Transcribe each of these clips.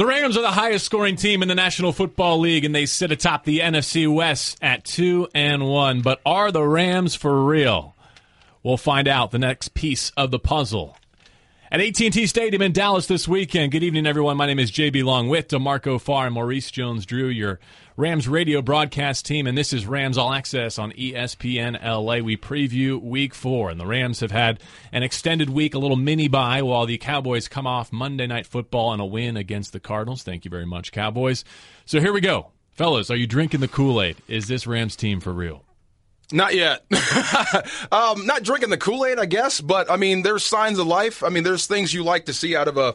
The Rams are the highest scoring team in the National Football League, and they sit atop the NFC West at two and one. But are the Rams for real? We'll find out the next piece of the puzzle. At AT&T Stadium in Dallas this weekend. Good evening, everyone. My name is JB Long with DeMarco Farr and Maurice Jones-Drew, your Rams radio broadcast team, and this is Rams All Access on ESPN LA. We preview Week Four, and the Rams have had an extended week, a little mini bye, while the Cowboys come off Monday Night Football on a win against the Cardinals. Thank you very much, Cowboys. So here we go, fellas. Are you drinking the Kool Aid? Is this Rams team for real? Not yet. um, not drinking the Kool Aid, I guess, but I mean, there's signs of life. I mean, there's things you like to see out of a,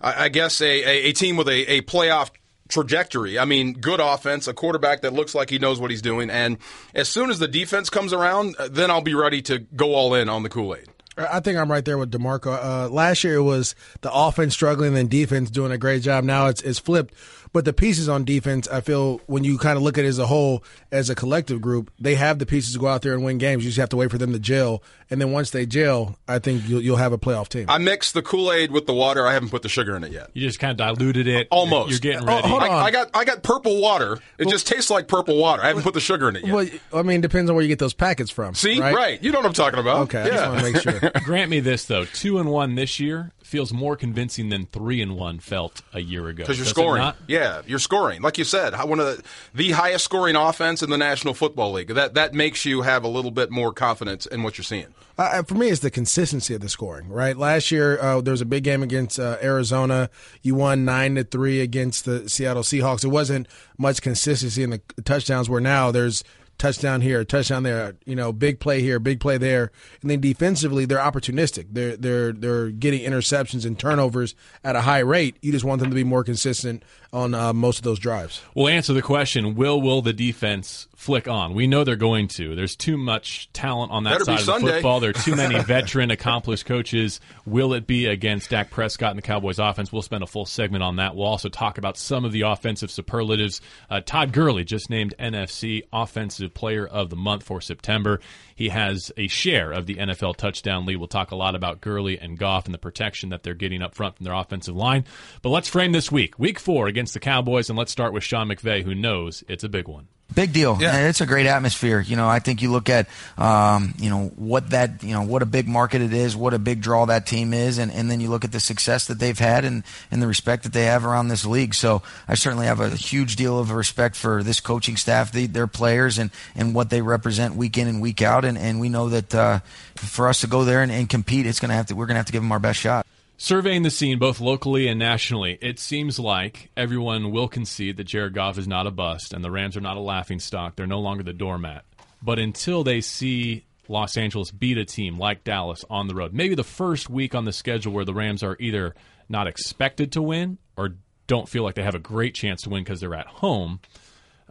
I guess, a, a, a team with a, a playoff trajectory. I mean, good offense, a quarterback that looks like he knows what he's doing. And as soon as the defense comes around, uh, then I'll be ready to go all in on the Kool Aid. I think I'm right there with Demarco. Uh, last year it was the offense struggling and defense doing a great job. Now it's it's flipped. But the pieces on defense, I feel when you kind of look at it as a whole, as a collective group, they have the pieces to go out there and win games. You just have to wait for them to gel, and then once they gel, I think you'll, you'll have a playoff team. I mixed the Kool Aid with the water. I haven't put the sugar in it yet. You just kind of diluted it. Almost. You're, you're getting oh, ready. Oh, I, I, got I got purple water. It well, just tastes like purple water. I haven't put the sugar in it yet. Well, I mean, it depends on where you get those packets from. See, right? right. You know what I'm talking about. Okay, yeah. I just want to make sure. Grant me this though: two and one this year feels more convincing than three and one felt a year ago. Because you're scoring. Yeah, you're scoring. Like you said, one of the the highest scoring offense in the National Football League. That that makes you have a little bit more confidence in what you're seeing. Uh, for me, it's the consistency of the scoring. Right, last year uh, there was a big game against uh, Arizona. You won nine to three against the Seattle Seahawks. It wasn't much consistency in the touchdowns. Where now there's touchdown here, touchdown there, you know, big play here, big play there. And then defensively, they're opportunistic. They're they're they're getting interceptions and turnovers at a high rate. You just want them to be more consistent on uh, most of those drives. We'll answer the question: Will will the defense flick on? We know they're going to. There's too much talent on that Better side of Sunday. the football. There are too many veteran, accomplished coaches. Will it be against Dak Prescott and the Cowboys offense? We'll spend a full segment on that. We'll also talk about some of the offensive superlatives. Uh, Todd Gurley just named NFC Offensive Player of the Month for September. He has a share of the NFL touchdown lead. We'll talk a lot about Gurley and Goff and the protection that they're getting up front from their offensive line. But let's frame this week, week four against the Cowboys, and let's start with Sean McVay, who knows it's a big one. Big deal. Yeah. It's a great atmosphere. You know, I think you look at, um, you know, what that, you know, what a big market it is, what a big draw that team is, and, and then you look at the success that they've had and, and the respect that they have around this league. So I certainly have a huge deal of respect for this coaching staff, the, their players, and, and what they represent week in and week out. And, and we know that uh, for us to go there and, and compete, it's going to have to, we're going to have to give them our best shot. Surveying the scene both locally and nationally, it seems like everyone will concede that Jared Goff is not a bust and the Rams are not a laughing stock. They're no longer the doormat. But until they see Los Angeles beat a team like Dallas on the road, maybe the first week on the schedule where the Rams are either not expected to win or don't feel like they have a great chance to win because they're at home –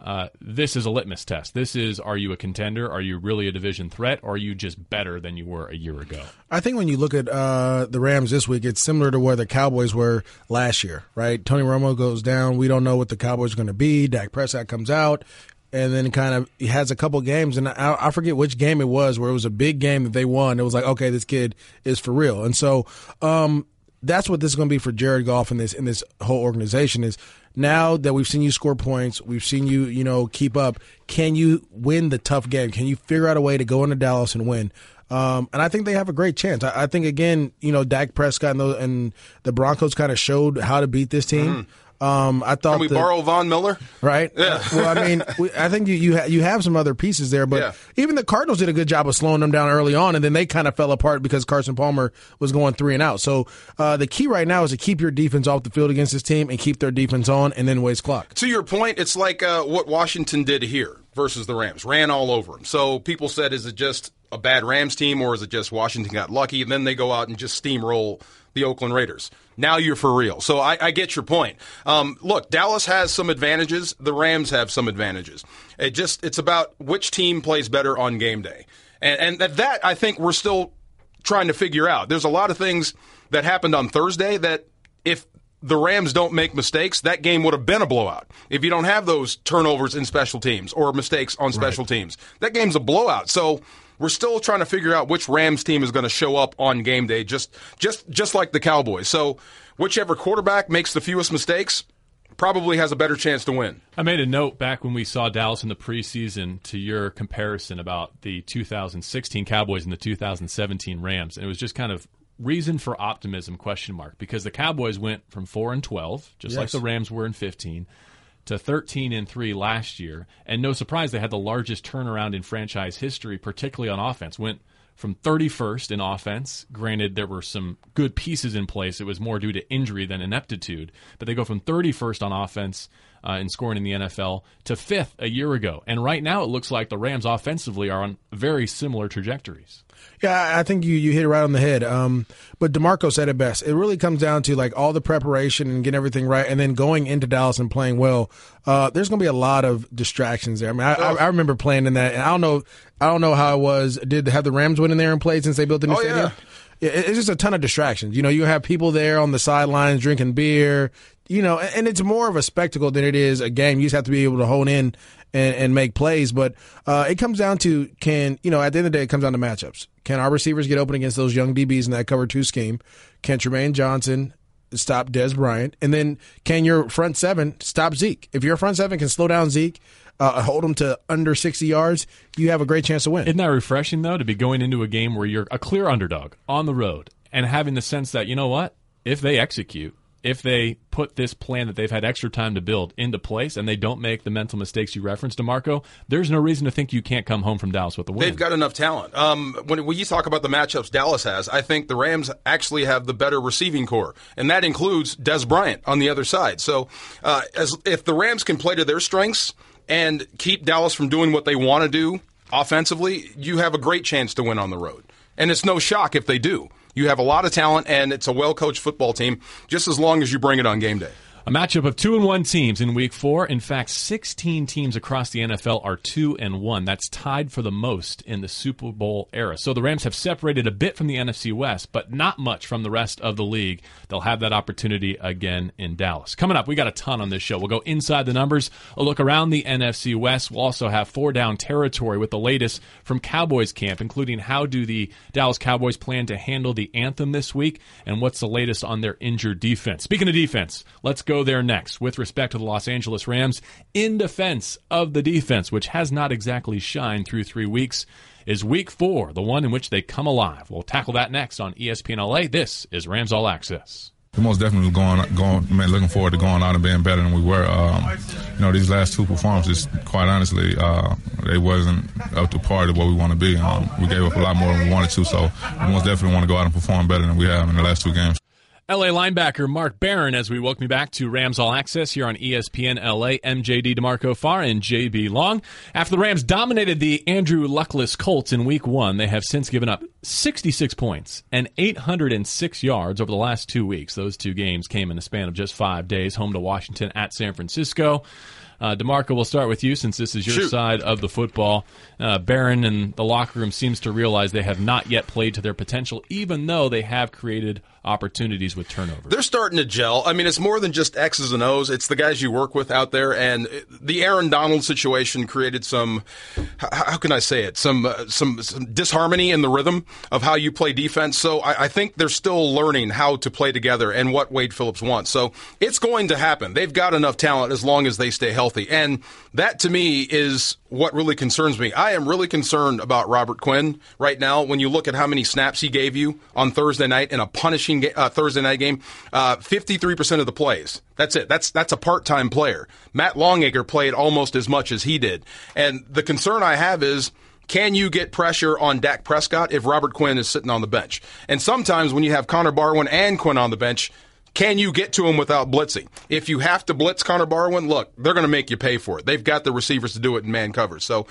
uh, this is a litmus test. This is are you a contender? Are you really a division threat? Or are you just better than you were a year ago? I think when you look at uh, the Rams this week, it's similar to where the Cowboys were last year, right? Tony Romo goes down. We don't know what the Cowboys are going to be. Dak Prescott comes out. And then kind of he has a couple games, and I, I forget which game it was, where it was a big game that they won. It was like, okay, this kid is for real. And so um, that's what this is going to be for Jared Goff and this in this whole organization is now that we've seen you score points, we've seen you, you know, keep up. Can you win the tough game? Can you figure out a way to go into Dallas and win? Um, and I think they have a great chance. I, I think again, you know, Dak Prescott and, those, and the Broncos kind of showed how to beat this team. Mm-hmm. Um, I thought Can we that, borrow Von Miller? Right. Yeah. well, I mean, we, I think you you, ha- you have some other pieces there, but Yeah. even the Cardinals did a good job of slowing them down early on, and then they kind of fell apart because Carson Palmer was going three and out. So uh, the key right now is to keep your defense off the field against this team and keep their defense on, and then waste clock. To your point, it's like uh, what Washington did here versus the Rams. Ran all over them. So people said, is it just a bad Rams team or is it just Washington got lucky? And then they go out and just steamroll the Oakland Raiders. Now you're for real. So I, I get your point. Um, look, Dallas has some advantages. The Rams have some advantages. It just it's about which team plays better on game day, and and that, that I think we're still trying to figure out. There's a lot of things that happened on Thursday that if the Rams don't make mistakes, that game would have been a blowout. If you don't have those turnovers in special teams or mistakes on special teams, that game's a blowout. So we're still trying to figure out which Rams team is going to show up on game day, just just just like the Cowboys. So whichever quarterback makes the fewest mistakes probably has a better chance to win. I made a note back when we saw Dallas in the preseason to your comparison about the 2016 Cowboys and the 2017 Rams, and it was just kind of reason for optimism question mark because the Cowboys went from 4 and 12 just yes. like the Rams were in 15 to 13 and 3 last year and no surprise they had the largest turnaround in franchise history particularly on offense. Went from 31st in offense. Granted there were some good pieces in place. It was more due to injury than ineptitude but they go from 31st on offense uh, in scoring in the NFL to fifth a year ago and right now it looks like the Rams offensively are on very similar trajectories yeah, I think you, you hit it right on the head. Um, but DeMarco said it best. It really comes down to like all the preparation and getting everything right, and then going into Dallas and playing well. Uh, there's going to be a lot of distractions there. I mean, I, I, I, remember playing in that, and I don't know, I don't know how it was. Did have the Rams went in there and played since they built the new oh, stadium? Yeah. It's just a ton of distractions. You know, you have people there on the sidelines drinking beer. You know, and it's more of a spectacle than it is a game. You just have to be able to hone in and, and make plays. But uh, it comes down to can you know at the end of the day it comes down to matchups. Can our receivers get open against those young DBs in that cover two scheme? Can Trumaine Johnson stop Dez Bryant? And then can your front seven stop Zeke? If your front seven can slow down Zeke, uh, hold them to under 60 yards, you have a great chance to win. Isn't that refreshing, though, to be going into a game where you're a clear underdog on the road and having the sense that, you know what? If they execute, if they put this plan that they've had extra time to build into place and they don't make the mental mistakes you referenced, DeMarco, there's no reason to think you can't come home from Dallas with a win. They've got enough talent. Um, when, when you talk about the matchups Dallas has, I think the Rams actually have the better receiving corps, and that includes Dez Bryant on the other side. So uh, as if the Rams can play to their strengths and keep Dallas from doing what they want to do offensively, you have a great chance to win on the road. And it's no shock if they do. You have a lot of talent, and it's a well coached football team, just as long as you bring it on game day. A matchup of two and one teams in week four. In fact, 16 teams across the NFL are two and one. That's tied for the most in the Super Bowl era. So the Rams have separated a bit from the NFC West, but not much from the rest of the league. They'll have that opportunity again in Dallas. Coming up, we got a ton on this show. We'll go inside the numbers, a look around the NFC West. We'll also have four down territory with the latest from Cowboys camp, including how do the Dallas Cowboys plan to handle the anthem this week and what's the latest on their injured defense. Speaking of defense, let's go go there next with respect to the Los Angeles Rams in defense of the defense, which has not exactly shined through three weeks. Is week four the one in which they come alive? We'll tackle that next on ESPN LA. This is Rams All Access. We're most definitely going, going, man, looking forward to going out and being better than we were. Um, you know, these last two performances, quite honestly, uh, they wasn't up to par to what we want to be. Um, we gave up a lot more than we wanted to, so we most definitely want to go out and perform better than we have in the last two games. LA linebacker Mark Barron as we welcome you back to Rams All Access here on ESPN LA. MJD DeMarco Farr and JB Long. After the Rams dominated the Andrew Luckless Colts in week one, they have since given up 66 points and 806 yards over the last two weeks. Those two games came in a span of just five days, home to Washington at San Francisco. Uh, DeMarco, we'll start with you since this is your Shoot. side of the football. Uh, Barron and the locker room seems to realize they have not yet played to their potential, even though they have created opportunities with turnovers. They're starting to gel. I mean, it's more than just X's and O's. It's the guys you work with out there. And the Aaron Donald situation created some, how can I say it, some, uh, some, some, disharmony in the rhythm of how you play defense. So I, I think they're still learning how to play together and what Wade Phillips wants. So it's going to happen. They've got enough talent as long as they stay healthy. And that to me is what really concerns me. I am really concerned about Robert Quinn right now. When you look at how many snaps he gave you on Thursday night in a punishing uh, Thursday night game, uh, fifty-three percent of the plays. That's it. That's that's a part-time player. Matt Longacre played almost as much as he did, and the concern I have is. Can you get pressure on Dak Prescott if Robert Quinn is sitting on the bench? And sometimes when you have Connor Barwin and Quinn on the bench, can you get to him without blitzing? If you have to blitz Connor Barwin, look, they're going to make you pay for it. They've got the receivers to do it in man coverage. So,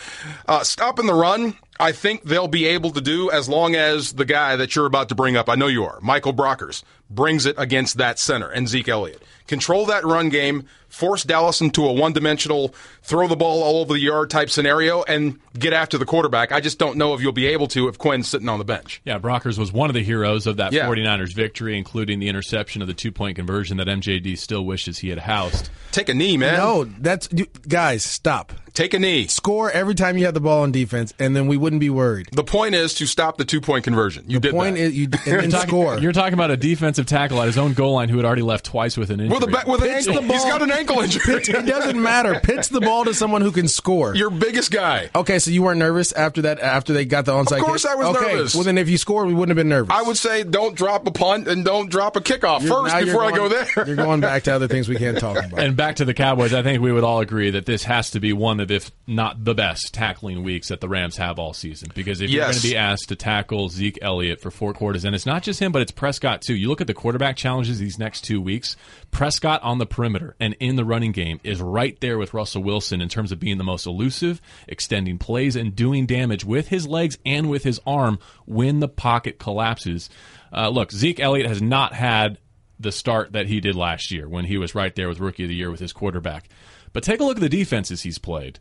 uh, stopping the run, I think they'll be able to do as long as the guy that you're about to bring up, I know you are, Michael Brockers, brings it against that center and Zeke Elliott. Control that run game, force Dallas into a one dimensional, throw the ball all over the yard type scenario, and get after the quarterback. I just don't know if you'll be able to if Quinn's sitting on the bench. Yeah, Brockers was one of the heroes of that yeah. 49ers victory, including the interception of the two point conversion that MJD still wishes he had housed. Take a knee, man. No, that's you, guys. Stop. Take a knee. Score every time you have the ball on defense, and then we wouldn't be worried. The point is to stop the two point conversion. You the did point that. is you and then score. You're talking about a defensive tackle at his own goal line who had already left twice with an injury. with a ba- with an Pitch ankle. the He's ball. got an ankle injury. it doesn't matter. Pitch the ball to someone who can score. Your biggest guy. okay, so you weren't nervous after that? After they got the onside? Of course kick? I was okay, nervous. Well, then if you scored, we wouldn't have been nervous. I would say don't drop a punt and don't drop a kickoff You're- first now you're before I go there. You're going back to other things we can't talk about. And back to the Cowboys, I think we would all agree that this has to be one of, if not the best, tackling weeks that the Rams have all season. Because if you're going to be asked to tackle Zeke Elliott for four quarters, and it's not just him, but it's Prescott too. You look at the quarterback challenges these next two weeks. Prescott on the perimeter and in the running game is right there with Russell Wilson in terms of being the most elusive, extending plays, and doing damage with his legs and with his arm when the pocket collapses. Uh, look, Zeke Elliott has not had the start that he did last year when he was right there with rookie of the year with his quarterback. But take a look at the defenses he's played.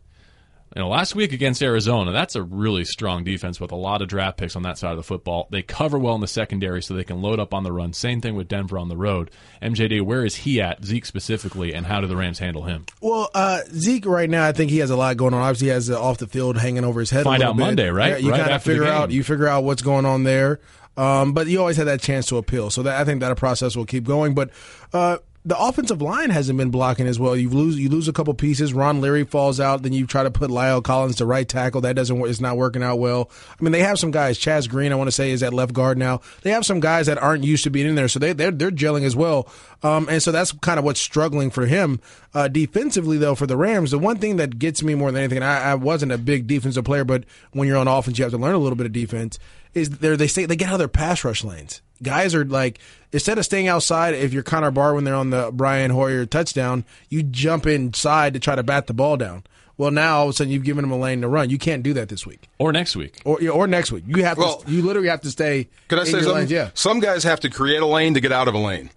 You know, last week against Arizona, that's a really strong defense with a lot of draft picks on that side of the football. They cover well in the secondary so they can load up on the run. Same thing with Denver on the road. MJD, where is he at, Zeke specifically, and how do the Rams handle him? Well, uh, Zeke right now, I think he has a lot going on. Obviously, he has the off the field hanging over his head. Find a out bit. Monday, right? Yeah, you Right kind of figure out you figure out what's going on there. Um, but you always have that chance to appeal. So that I think that a process will keep going. But uh, the offensive line hasn't been blocking as well. You lose you lose a couple pieces. Ron Leary falls out. Then you try to put La'el Collins to right tackle. That doesn't. It's not working out well. I mean, they have some guys. Chaz Green, I want to say, is at left guard now. They have some guys that aren't used to being in there, so they they're, they're gelling as well. Um, and so that's kind of what's struggling for him uh, defensively, though. For the Rams, the one thing that gets me more than anything, I, I wasn't a big defensive player, but when you're on offense, you have to learn a little bit of defense. Is there they say they get out of their pass rush lanes. Guys are like instead of staying outside, if you're Connor Barwin they're on the Brian Hoyer touchdown, you jump inside to try to bat the ball down. Well, now all of a sudden you've given them a lane to run. You can't do that this week Or next week. or or next week. You have Well, to. You literally have to stay. Can I in say your something? lanes. Yeah, Some guys have to create a lane to get out of a lane.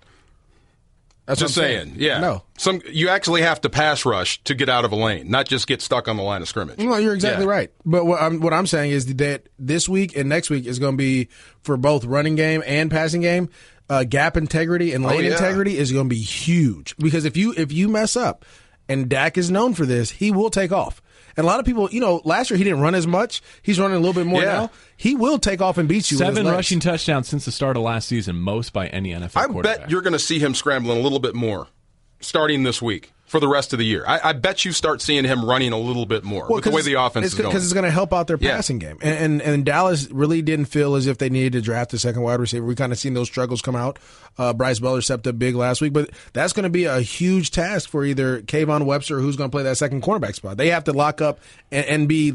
That's Just what I'm saying. Yeah. No, Some you actually have to pass rush to get out of a lane, not just get stuck on the line of scrimmage. No, you're exactly Yeah. right. But what I'm what I'm saying is that this week and next week is going to be for both running game and passing game. Uh, gap integrity and lane Oh, yeah. integrity is going to be huge because if you if you mess up, and Dak is known for this, he will take off. And a lot of people, you know, last year he didn't run as much. He's running a little bit more Yeah. now. He will take off and beat you. Seven rushing touchdowns since the start of last season, most by any NFL I quarterback. bet you're going to see him scrambling a little bit more starting this week for the rest of the year. I, I bet you start seeing him running a little bit more with the way the offense is going. because it's going to help out their Yeah. passing game. And, and and Dallas really didn't feel as if they needed to draft a second wide receiver. We kind of seen those struggles come out. Uh, Brice Butler stepped up big last week, but that's going to be a huge task for either Kayvon Webster, or who's going to play that second cornerback spot. They have to lock up and, and be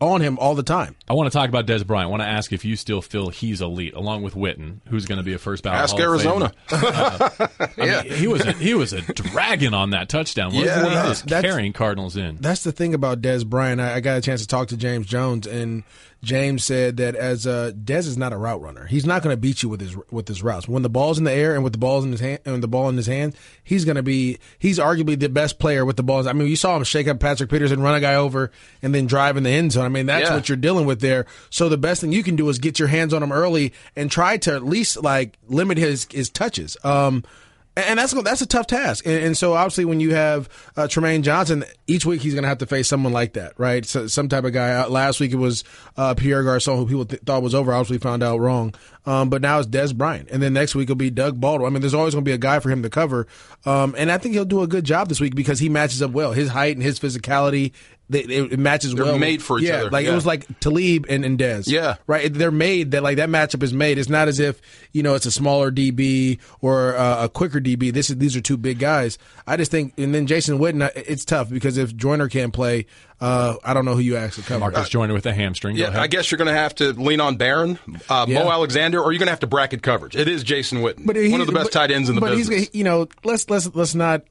on him all the time. I want to talk about Dez Bryant. I want to ask if you still feel he's elite, along with Witten, who's going to be a first ballot. Ask Hall of Arizona. Famer. I mean, he was a, he was a dragon on that touchdown. Wasn't Yeah. he? Well, that's- carrying Cardinals in. That's the thing about Dez Bryant. I, I got a chance to talk to James Jones, and James said that as uh, Dez is not a route runner. He's not going to beat you with his with his routes. When the ball's in the air and with the balls in his hand and the ball in his hand, he's going to be. He's arguably the best player with the balls. I mean, you saw him shake up Patrick Peterson, run a guy over, and then drive in the end zone. I mean, that's Yeah. what you're dealing with there. So the best thing you can do is get your hands on him early and try to at least like limit his his touches. Um, and that's that's a tough task. And, and so obviously, when you have uh, Trumaine Johnson, each week he's going to have to face someone like that, right? So, some type of guy. Uh, last week it was uh, Pierre Garcon, who people th- thought was over. Obviously, found out wrong. Um, but now it's Dez Bryant, and then next week it'll be Doug Baldwin. I mean, there's always going to be a guy for him to cover, um, and I think he'll do a good job this week because he matches up well. His height and his physicality, they, it, it matches They're well. made for each yeah, other. Like it was like Talib and, and Dez. Yeah. Right. They're made that like that matchup is made. It's not as if, you know, it's a smaller DB or uh, a quicker DB. This is, these are two big guys. I just think, and then Jason Witten, uh, it's tough because if Joyner can't play, uh, I don't know who you ask to cover. Marcus Joyner with a hamstring. Yeah. I guess you're going to have to lean on Barron, uh, Yeah. Mo Alexander, or you're going to have to bracket coverage. It is Jason Witten, But he- one of the best but- tight ends in the but business. he's, you know, let's, let's, let's not,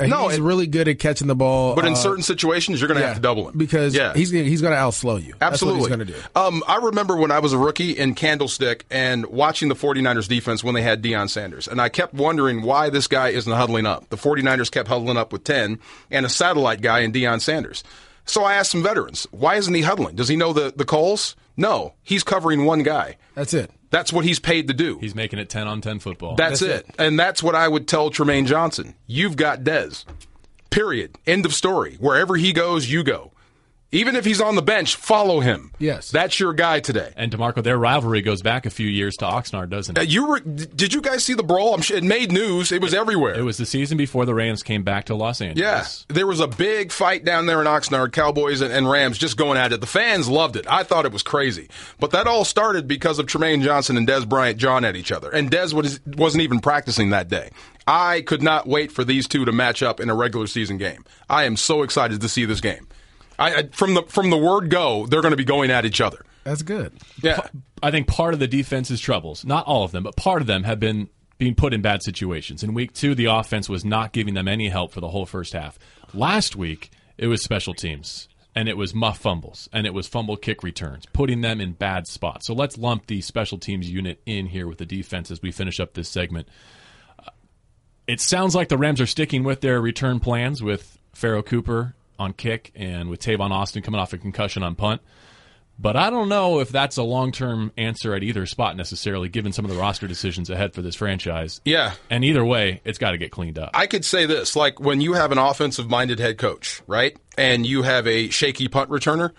No, he's it- really good at catching the ball. but in uh, certain situations, you're going to yeah, have to double him because yeah. he's, he's going to outslow you. Absolutely. That's what he's going to do. Um, I remember when I was a rookie in Candlestick and watching the 49ers defense when they had Deion Sanders. And I kept wondering why this guy isn't huddling up. The 49ers kept huddling up with 10 and a satellite guy in Deion Sanders. So I asked some veterans, why isn't he huddling? Does he know the, the calls? No. He's covering one guy. That's it. That's what he's paid to do. He's making it 10 on 10 football. That's, That's it. And that's what I would tell Trumaine Johnson. You've got Dez. Period. End of story. Wherever he goes, you go. Even if he's on the bench, follow him. Yes. That's your guy today. And Demarco, their rivalry goes back a few years to Oxnard, doesn't Uh, it? you were, did you guys see the brawl? I'm sure it made news. It was everywhere. It was the season before the Rams came back to Los Angeles. Yeah, there was a big fight down there in Oxnard, Cowboys and, and Rams just going at it. The fans loved it. I thought it was crazy, but that all started because of Trumaine Johnson and Dez Bryant jawing at each other, and Dez was, wasn't even practicing that day. I could not wait for these two to match up in a regular season game. I am so excited to see this game. I, I from the from the word go, they're going to be going at each other. That's good. Yeah, I think part of the defense's troubles, not all of them, but part of them have been being put in bad situations. In week two, the offense was not giving them any help for the whole first half. Last week, it was special teams, and it was muff fumbles, and it was fumble kick returns, putting them in bad spots. So let's lump the special teams unit in here with the defense as we finish up this segment. Uh, It sounds like the Rams are sticking with their return plans with Pharoh Cooper on kick and with Tavon Austin coming off a concussion on punt. But I don't know if that's a long term answer at either spot necessarily, given some of the roster decisions ahead for this franchise. yeah. And either way, it's got to get cleaned up. I could say this like when you have an offensive minded head coach, right? And you have a shaky punt returner,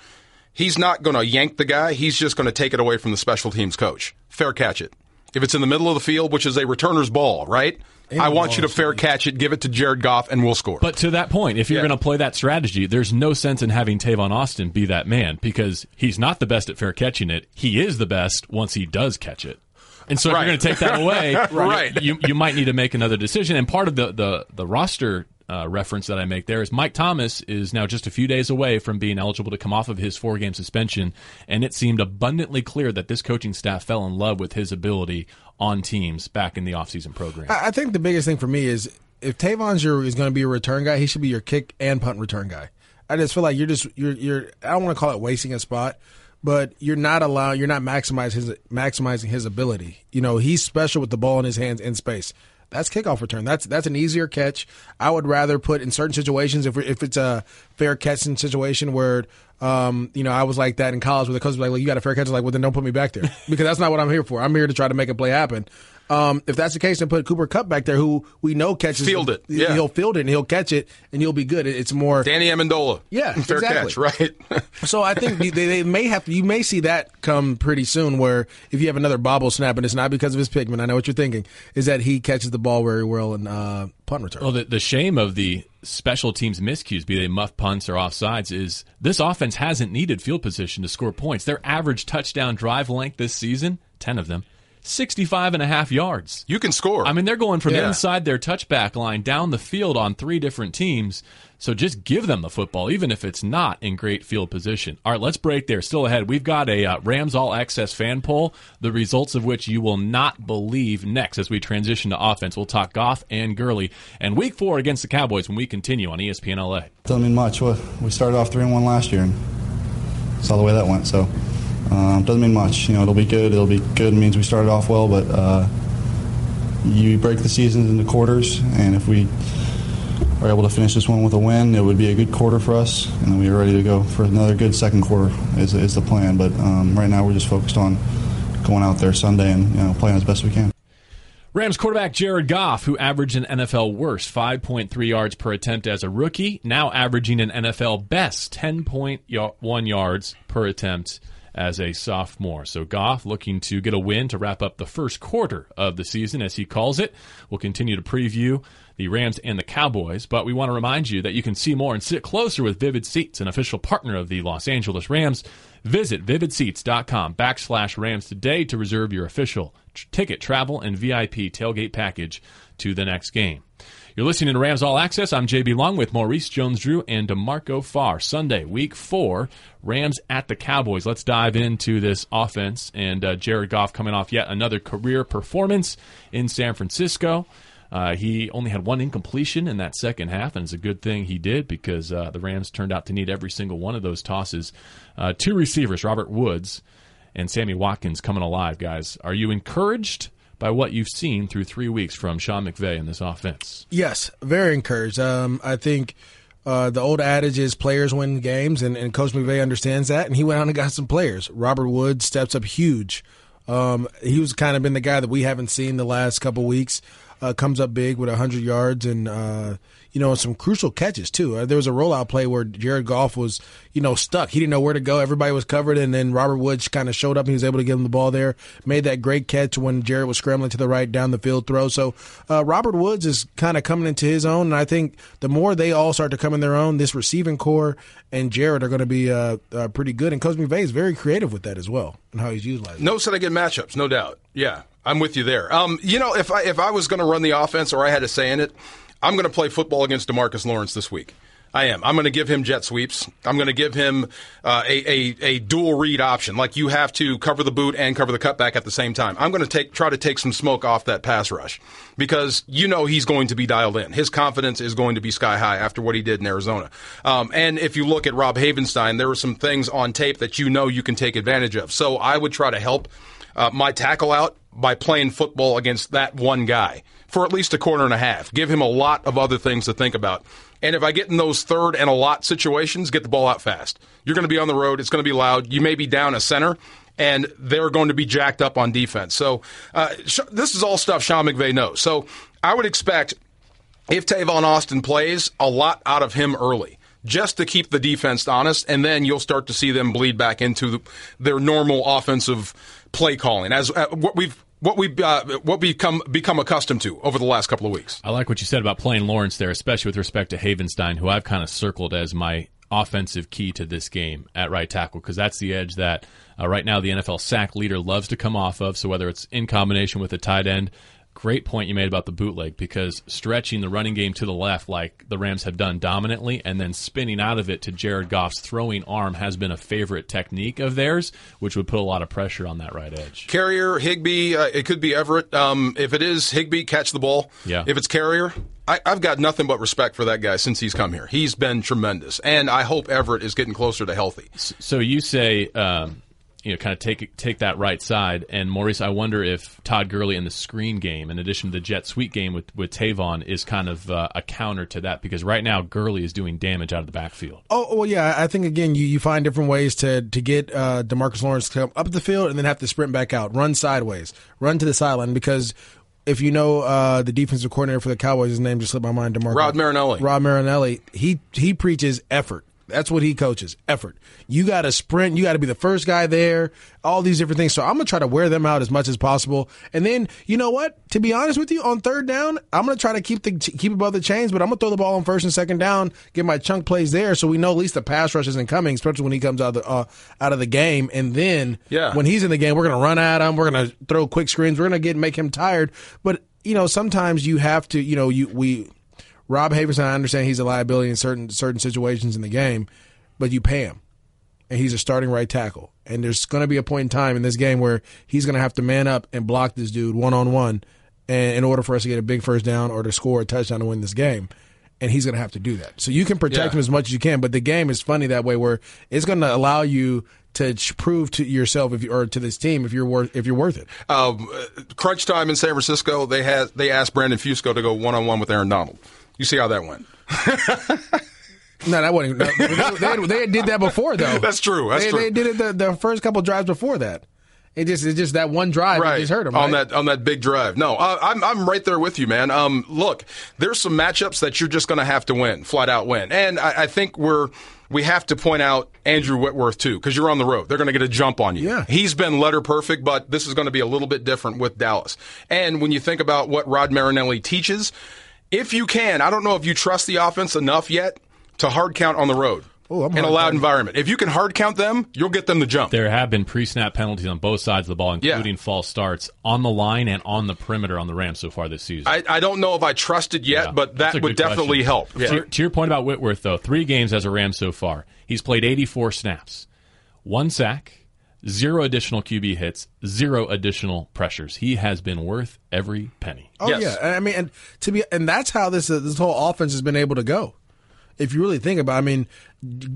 he's not going to yank the guy. He's just going to take it away from the special teams coach. Fair catch it. If it's in the middle of the field, which is a returner's ball, right? I want you to fair catch it, give it to Jared Goff, and we'll score. But to that point, if you're Yeah. going to play that strategy, there's no sense in having Tavon Austin be that man because he's not the best at fair catching it. He is the best once he does catch it. And so if Right. you're going to take that away, Right. you, you might need to make another decision. And part of the, the, the roster uh, reference that I make there is Mike Thomas is now just a few days away from being eligible to come off of his four game suspension. And it seemed abundantly clear that this coaching staff fell in love with his ability on teams back in the offseason program. I think the biggest thing for me is if Tavon's your is going to be a return guy, he should be your kick and punt return guy. I just feel like you're just you're you're I don't want to call it wasting a spot, but you're not allowing you're not maximizing his maximizing his ability. You know, he's special with the ball in his hands in space. That's kickoff return. That's that's an easier catch. I would rather put in certain situations if if it's a fair catching situation where um, you know, I was like that in college where the coach was like, you got a fair catch. I like, well, then don't put me back there because that's not what I'm here for. I'm here to try to make a play happen. Um, if that's the case, then put Cooper Kupp back there, who we know catches Field it, yeah. He'll field it and he'll catch it, and you'll be good. It's more. Danny Amendola. Yeah, Fair exactly. catch, right? So I think they, they may have to, you may see that come pretty soon. Where if you have another bobble snap, and it's not because of his pigment, I know what you're thinking, is that he catches the ball very well in uh, punt return. Well, the, the shame of the special teams miscues, be they muff punts or offsides, is this offense hasn't needed field position to score points. Their average touchdown drive length this season, 10 of them, 65 and a half yards. you can score. I mean, they're going from Yeah. inside their touchback line down the field on three different teams. So just give them the football, even if it's not in great field position. All right, let's break there. Still ahead, we've got a uh, Rams All Access fan poll, the results of which you will not believe next as we transition to offense. We'll talk Goff and Gurley and Week Four against the Cowboys when we continue on ESPN LA. Doesn't mean much. We started off three and one last year, and saw the way that went. So um, doesn't mean much. You know, it'll be good. It'll be good. Means we started off well, but uh, you break the seasons into quarters, and if we are able to finish this one with a win, it would be a good quarter for us, and then we are ready to go for another good second quarter. Is, is the plan? But um, right now, we're just focused on going out there Sunday and you know playing as best we can. Rams quarterback Jared Goff, who averaged an NFL worst 5.3 yards per attempt as a rookie, now averaging an NFL best 10.1 yards per attempt as a sophomore. So Goff looking to get a win to wrap up the first quarter of the season, as he calls it. We'll continue to preview the Rams and the Cowboys, but we want to remind you that you can see more and sit closer with Vivid Seats, an official partner of the Los Angeles Rams. Visit vividseats.com backslash Rams today to reserve your official tr- ticket, travel, and VIP tailgate package to the next game. You're listening to Rams All Access. I'm JB Long with Maurice Jones-Drew and DeMarco Farr. Sunday, week four, Rams at the Cowboys. Let's dive into this offense and uh, Jared Goff coming off yet another career performance in San Francisco. Uh, he only had one incompletion in that second half, and it's a good thing he did because uh, the Rams turned out to need every single one of those tosses. Uh, two receivers, Robert Woods and Sammy Watkins, coming alive, guys. Are you encouraged by what you've seen through three weeks from Sean McVay in this offense? Yes, very encouraged. Um, I think uh, the old adage is players win games, and, and Coach McVay understands that, and he went out and got some players. Robert Woods steps up huge. Um, he was kind of been the guy that we haven't seen the last couple weeks. Uh, comes up big with 100 yards and uh, you know, some crucial catches too. Uh, there was a rollout play where Jared Goff was, you know, stuck. He didn't know where to go. Everybody was covered, and then Robert Woods kind of showed up and he was able to give him the ball there. Made that great catch when Jared was scrambling to the right down the field throw. So uh, Robert Woods is kind of coming into his own, and I think the more they all start to come in their own, this receiving corps and Jared are going to be uh, uh, pretty good. And Coach McVay is very creative with that as well and how he's utilizing. No set of good matchups, no doubt. Yeah, I'm with you there. Um, you know, if I if I was going to run the offense or I had a say in it, I'm going to play football against Demarcus Lawrence this week. I am. I'm going to give him jet sweeps. I'm going to give him uh, a, a, a dual read option. Like you have to cover the boot and cover the cutback at the same time. I'm going to take try to take some smoke off that pass rush because you know he's going to be dialed in. His confidence is going to be sky high after what he did in Arizona. Um, and if you look at Rob Havenstein, there were some things on tape that you know you can take advantage of. So I would try to help uh, my tackle out by playing football against that one guy for at least a quarter and a half. Give him a lot of other things to think about. And if I get in those third and a lot situations, get the ball out fast. You're going to be on the road. It's going to be loud. You may be down a center, and they're going to be jacked up on defense. So uh, sh- this is all stuff Sean McVay knows. So I would expect if Tavon Austin plays, a lot out of him early just to keep the defense honest, and then you'll start to see them bleed back into the, their normal offensive play calling as uh, what we've what we uh, what we become become accustomed to over the last couple of weeks. I like what you said about playing Lawrence there, especially with respect to Havenstein, who I've kind of circled as my offensive key to this game at right tackle because that's the edge that uh, right now the NFL sack leader loves to come off of. So whether it's in combination with a tight end great point you made about the bootleg because stretching the running game to the left, like the Rams have done dominantly, and then spinning out of it to Jared Goff's throwing arm has been a favorite technique of theirs, which would put a lot of pressure on that right edge. Carrier, Higbee, uh, it could be Everett. Um, if it is Higbee, catch the ball. Yeah. If it's Carrier, I, have got nothing but respect for that guy since he's come here. He's been tremendous, and I hope Everett is getting closer to healthy. So you say. Um, you know, kind of take take that right side. And Maurice, I wonder if Todd Gurley in the screen game, in addition to the jet sweep game with with Tavon, is kind of uh, a counter to that because right now Gurley is doing damage out of the backfield. Oh well, yeah. I think again, you, you find different ways to to get uh, Demarcus Lawrence to come up the field and then have to sprint back out, run sideways, run to the sideline because if you know uh, the defensive coordinator for the Cowboys, his name just slipped my mind. Demarcus Rod Marinelli. Rod Marinelli. He he preaches effort. That's what he coaches. Effort. You got to sprint. You got to be the first guy there. All these different things. So I'm gonna try to wear them out as much as possible. And then you know what? To be honest with you, on third down, I'm gonna try to keep the keep above the chains, but I'm gonna throw the ball on first and second down, get my chunk plays there, so we know at least the pass rush isn't coming, especially when he comes out of the uh, out of the game. And then yeah. when he's in the game, we're gonna run at him. We're gonna throw quick screens. We're gonna get make him tired. But you know, sometimes you have to. You know, you we Rob Havenstein, I understand he's a liability in certain certain situations in the game, but you pay him, and he's a starting right tackle. And there's going to be a point in time in this game where he's going to have to man up and block this dude one on one, in order for us to get a big first down or to score a touchdown to win this game. And he's going to have to do that. So you can protect Yeah. him as much as you can, but the game is funny that way, where it's going to allow you to prove to yourself if you, or to this team if you're worth if you're worth it. Um, uh, crunch time in San Francisco, they had they asked Brandon Fusco to go one on one with Aaron Donald. You see how that went? No, that wasn't. No, they, they, they did that before, though. That's true. That's they, true. They did it the, the first couple drives before that. It just it's just that one drive that just hurt them on that on that big drive. No, uh, I'm I'm right there with you, man. Um, look, there's some matchups that you're just going to have to win, flat out win, and I, I think we're we have to point out Andrew Whitworth too, because you're on the road. They're going to get a jump on you. Yeah. he's been letter perfect, but this is going to be a little bit different with Dallas. And when you think about what Rod Marinelli teaches, if you can, I don't know if you trust the offense enough yet to hard count on the road. Oh, I'm in a loud environment. If you can hard count them, you'll get them to jump. There have been pre-snap penalties on both sides of the ball, Yeah. including false starts on the line and on the perimeter on the Rams so far this season. I, I don't know if I trust it yet, Yeah, but that would definitely question. help. To, your, to your point about Whitworth, though, three games as a Ram so far. He's played 84 snaps, one sack, zero additional QB hits, zero additional pressures. He has been worth every penny. Oh Yes. yeah, I mean, and to be, and that's how this uh, this whole offense has been able to go. If you really think about, it. I mean,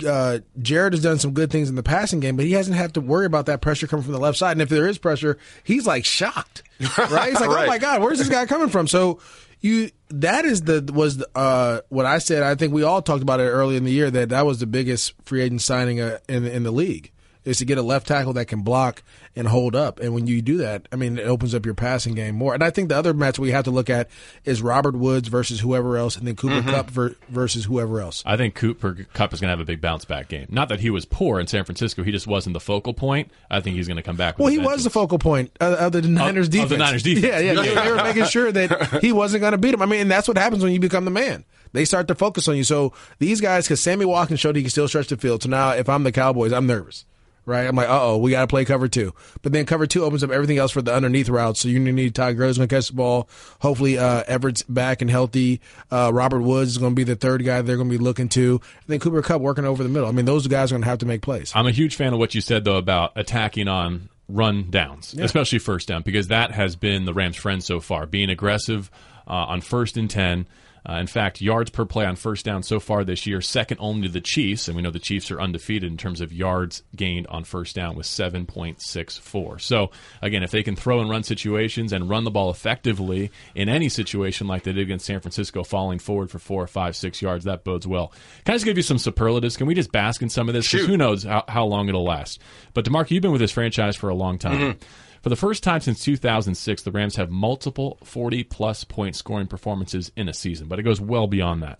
uh, Jared has done some good things in the passing game, but he hasn't had to worry about that pressure coming from the left side. And if there is pressure, he's like shocked, right? He's like, oh my god, where's this guy coming from? So you, that is the was uh, what I said. I think we all talked about it early in the year that that was the biggest free agent signing uh, in in the league. Is to get a left tackle that can block and hold up. And when you do that, I mean, it opens up your passing game more. And I think the other match we have to look at is Robert Woods versus whoever else, and then Cooper Mm-hmm. Kupp ver- versus whoever else. I think Cooper Kupp is going to have a big bounce back game. Not that he was poor in San Francisco; he just wasn't the focal point. I think he's going to come back. With Well, he was the focal point of, of the Niners of the. Niners defense. Yeah, yeah. They, they were making sure that he wasn't going to beat him. I mean, and that's what happens when you become the man. They start to focus on you. So these guys, because Sammy Watkins showed he can still stretch the field. So now, if I'm the Cowboys, I'm nervous. Right, I'm like, uh oh, we got to play cover two. But then cover two opens up everything else for the underneath routes. So you need Todd Groves going to catch the ball. Hopefully, uh, Everett's back and healthy. Uh, Robert Woods is going to be the third guy they're going to be looking to. And then Cooper Kupp working over the middle. I mean, those guys are going to have to make plays. I'm a huge fan of what you said though about attacking on run downs, especially first down, because that has been the Rams' friend so far, being aggressive uh, on first and ten. Uh, in fact, yards per play on first down so far this year, second only to the Chiefs, and we know the Chiefs are undefeated in terms of yards gained on first down with 7.64. So, again, if they can throw and run situations and run the ball effectively in any situation like they did against San Francisco, falling forward for four or five, six yards, that bodes well. Can I just give you some superlatives? Can we just bask in some of this? Because who knows how, how long it'll last. But DeMarco, you've been with this franchise for a long time. For the first time since 2006, the Rams have multiple 40 plus point scoring performances in a season, but it goes well beyond that.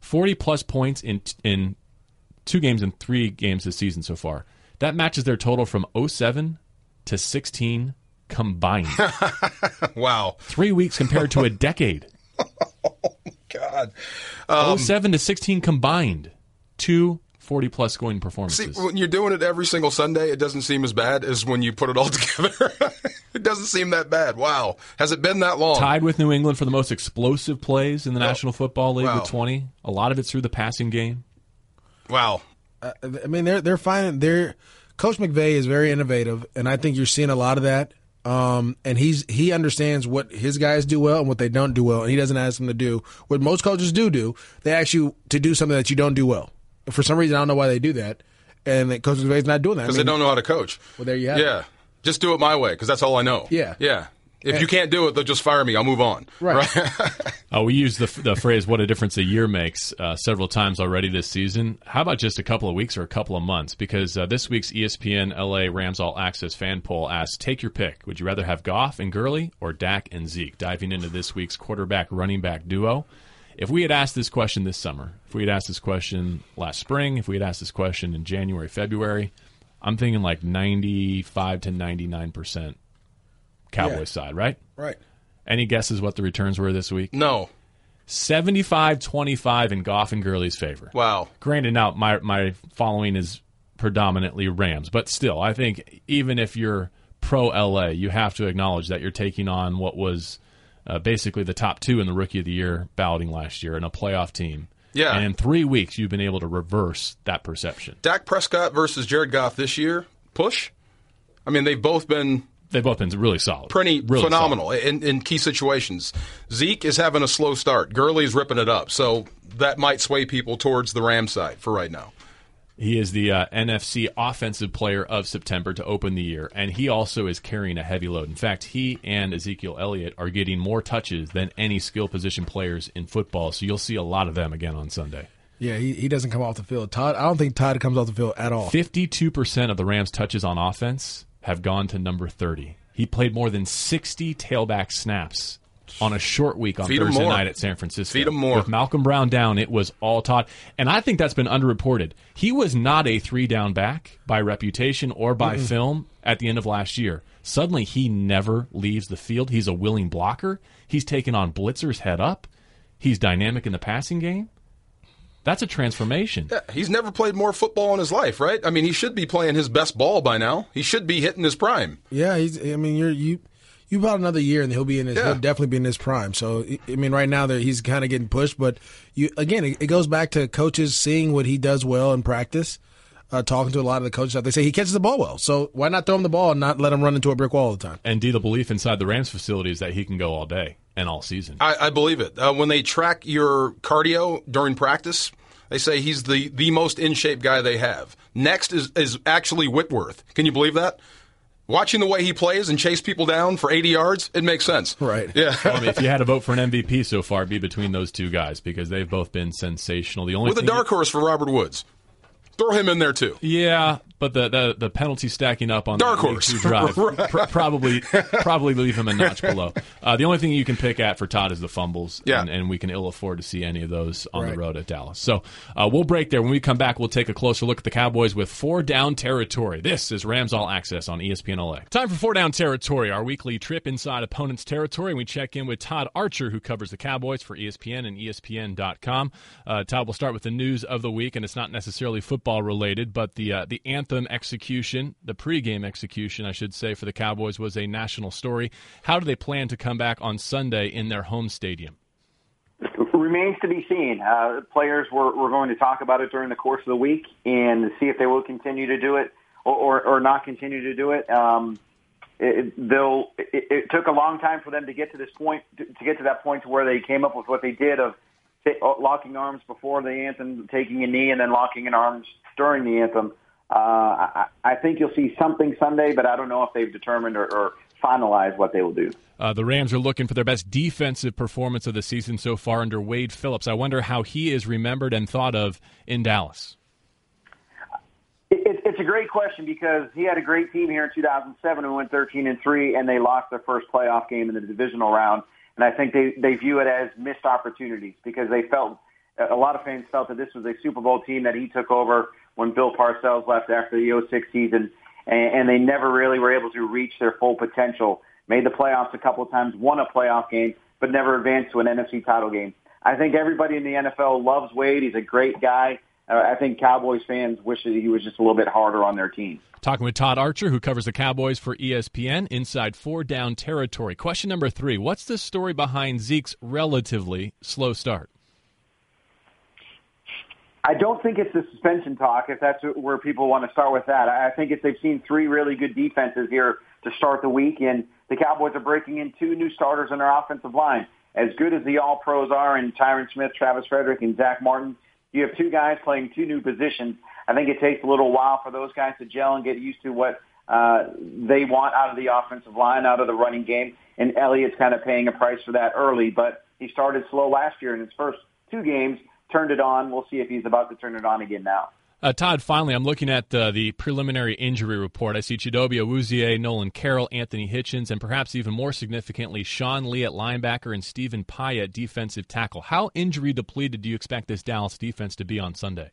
40 plus points in in two games and three games this season so far. That matches their total from 07 to 16 combined. Wow. Three weeks compared to a decade. Oh my god. Um, 07 to 16 combined. Two 40 plus scoring See, performances. when you're doing it every single Sunday, it doesn't seem as bad as when you put it all together. it doesn't seem that bad. Wow. Has it been that long? tied with New England for the most explosive plays in the National Football League Wow. with 20. A lot of it through the passing game. Wow. I mean, they're they're finding they're Coach McVay is very innovative, and I think you're seeing a lot of that. Um, and he's he understands what his guys do well and what they don't do well, and he doesn't ask them to do what most coaches do do. They ask you to do something that you don't do well. For some reason, I don't know why they do that, and that Coach McVay's not doing that. I Because mean, they don't know how to coach. Well, there you have it. Yeah. Just do it my way, because that's all I know. Yeah. Yeah. If you can't do it, they'll just fire me. I'll move on. Right. Uh, we used the, the phrase "what a difference a year makes" uh, several times already this season. How about just a couple of weeks or a couple of months? Because uh, this week's ESPN LA Rams All Access fan poll asks, "Take your pick. Would you rather have Goff and Gurley or Dak and Zeke?" Diving into this week's quarterback running back duo. If we had asked this question this summer, if we had asked this question last spring, if we had asked this question in January, February, I'm thinking like 95 to 99 percent Cowboys Yeah. side, right? right. Any guesses what the returns were this week? No. 75-25 in Goff and Gurley's favor. Wow. Granted, now my my following is predominantly Rams, but still, I think even if you're pro LA, you have to acknowledge that you're taking on what was uh, basically the top two in the Rookie of the Year balloting last year and a playoff team. Yeah. and in three weeks, you've been able to reverse that perception. Dak Prescott versus Jared Goff this year, push? I mean, they've both been They've both been really solid, pretty really phenomenal in, in key situations. Zeke is having a slow start. Gurley's ripping it up. So that might sway people towards the Ram side for right now. He is the uh, NFC Offensive Player of September to open the year, and he also is carrying a heavy load. In fact, he and Ezekiel Elliott are getting more touches than any skill position players in football. So you'll see a lot of them again on Sunday. Yeah, he, he doesn't come off the field. Todd, I don't think Todd comes off the field at all. Fifty-two percent of the Rams' touches on offense have gone to number thirty. He played more than sixty tailback snaps on a short week on Feed 'em Thursday more. night at San Francisco. Feed 'em more. With Malcolm Brown down, it was all Todd, and I think that's been underreported. He was not a three-down back by reputation or by film at the end of last year. Suddenly, he never leaves the field. He's a willing blocker. He's taken on blitzers head up. He's dynamic in the passing game. That's a transformation. Yeah, he's never played more football in his life, right? I mean, he should be playing his best ball by now. He should be hitting his prime. Yeah, he's. I mean, you're you. You about another year, and he'll be in his. Yeah. He'll definitely be in his prime. So, I- I mean, right now that he's kind of getting pushed, but you again, it, it goes back to coaches seeing what he does well in practice. Uh, talking to a lot of the coaches out, they say he catches the ball well. So why not throw him the ball and not let him run into a brick wall all the time? And D, the belief inside the Rams facility is that he can go all day and all season. I, I believe it. Uh, when they track your cardio during practice, they say he's the, the most in shape guy they have. Next is, is actually Whitworth. Can you believe that? Watching the way he plays and chase people down for 80 yards, it makes sense. Right. Yeah. I mean, if you had to vote for an MVP so far, it'd be between those two guys because they've both been sensational. The only With a thing dark horse for Robert Woods. Throw him in there too. yeah, but the, the, the penalty stacking up on Dark the horse. two drive pr- probably probably leave him a notch below. Uh, the only thing you can pick at for Todd is the fumbles, Yeah. and, and we can ill afford to see any of those on the road at Dallas. So uh, we'll break there. When we come back, we'll take a closer look at the Cowboys with four down territory. This is Rams All Access on ESPN LA. Time for four down territory, our weekly trip inside opponents' territory. We check in with Todd Archer, who covers the Cowboys for ESPN and ESPN.com. Uh, Todd, we'll start with the news of the week, and it's not necessarily football related, but the uh, the anthem execution, the pregame execution, I should say, for the Cowboys was a national story. How do they plan to come back on Sunday in their home stadium? remains to be seen. Uh, players were, were going to talk about it during the course of the week and see if they will continue to do it or, or, or not continue to do it. Um, it, they'll. It, it took a long time for them to get to this point, to, to get to that point to where they came up with what they did of locking arms before the anthem, taking a knee, and then locking in arms during the anthem. Uh, I, I think you'll see something Sunday, but I don't know if they've determined or, or finalized what they will do. Uh, the Rams are looking for their best defensive performance of the season so far under Wade Phillips. I wonder how he is remembered and thought of in Dallas. It, it's a great question because he had a great team here in 2007 who went 13 and three, and they lost their first playoff game in the divisional round. And I think they they view it as missed opportunities because they felt a lot of fans felt that this was a Super Bowl team that he took over when Bill Parcells left after the 06 season, and, and they never really were able to reach their full potential. Made the playoffs a couple of times, won a playoff game, but never advanced to an NFC title game. I think everybody in the NFL loves Wade. He's a great guy. Uh, I think Cowboys fans wish that he was just a little bit harder on their team. Talking with Todd Archer, who covers the Cowboys for ESPN, inside four down territory. Question number three What's the story behind Zeke's relatively slow start? I don't think it's the suspension talk, if that's where people want to start with that. I think it's they've seen three really good defenses here to start the week, and the Cowboys are breaking in two new starters in their offensive line. As good as the All Pros are, and Tyron Smith, Travis Frederick, and Zack Martin, you have two guys playing two new positions. I think it takes a little while for those guys to gel and get used to what uh, they want out of the offensive line, out of the running game. And Elliott's kind of paying a price for that early, but he started slow last year in his first two games, turned it on. We'll see if he's about to turn it on again now. Uh, Todd, finally, I'm looking at uh, the preliminary injury report. I see Chidobe Awuzie, Nolan Carroll, Anthony Hitchens, and perhaps even more significantly, Sean Lee at linebacker and Stephen Paea at defensive tackle. How injury depleted do you expect this Dallas defense to be on Sunday?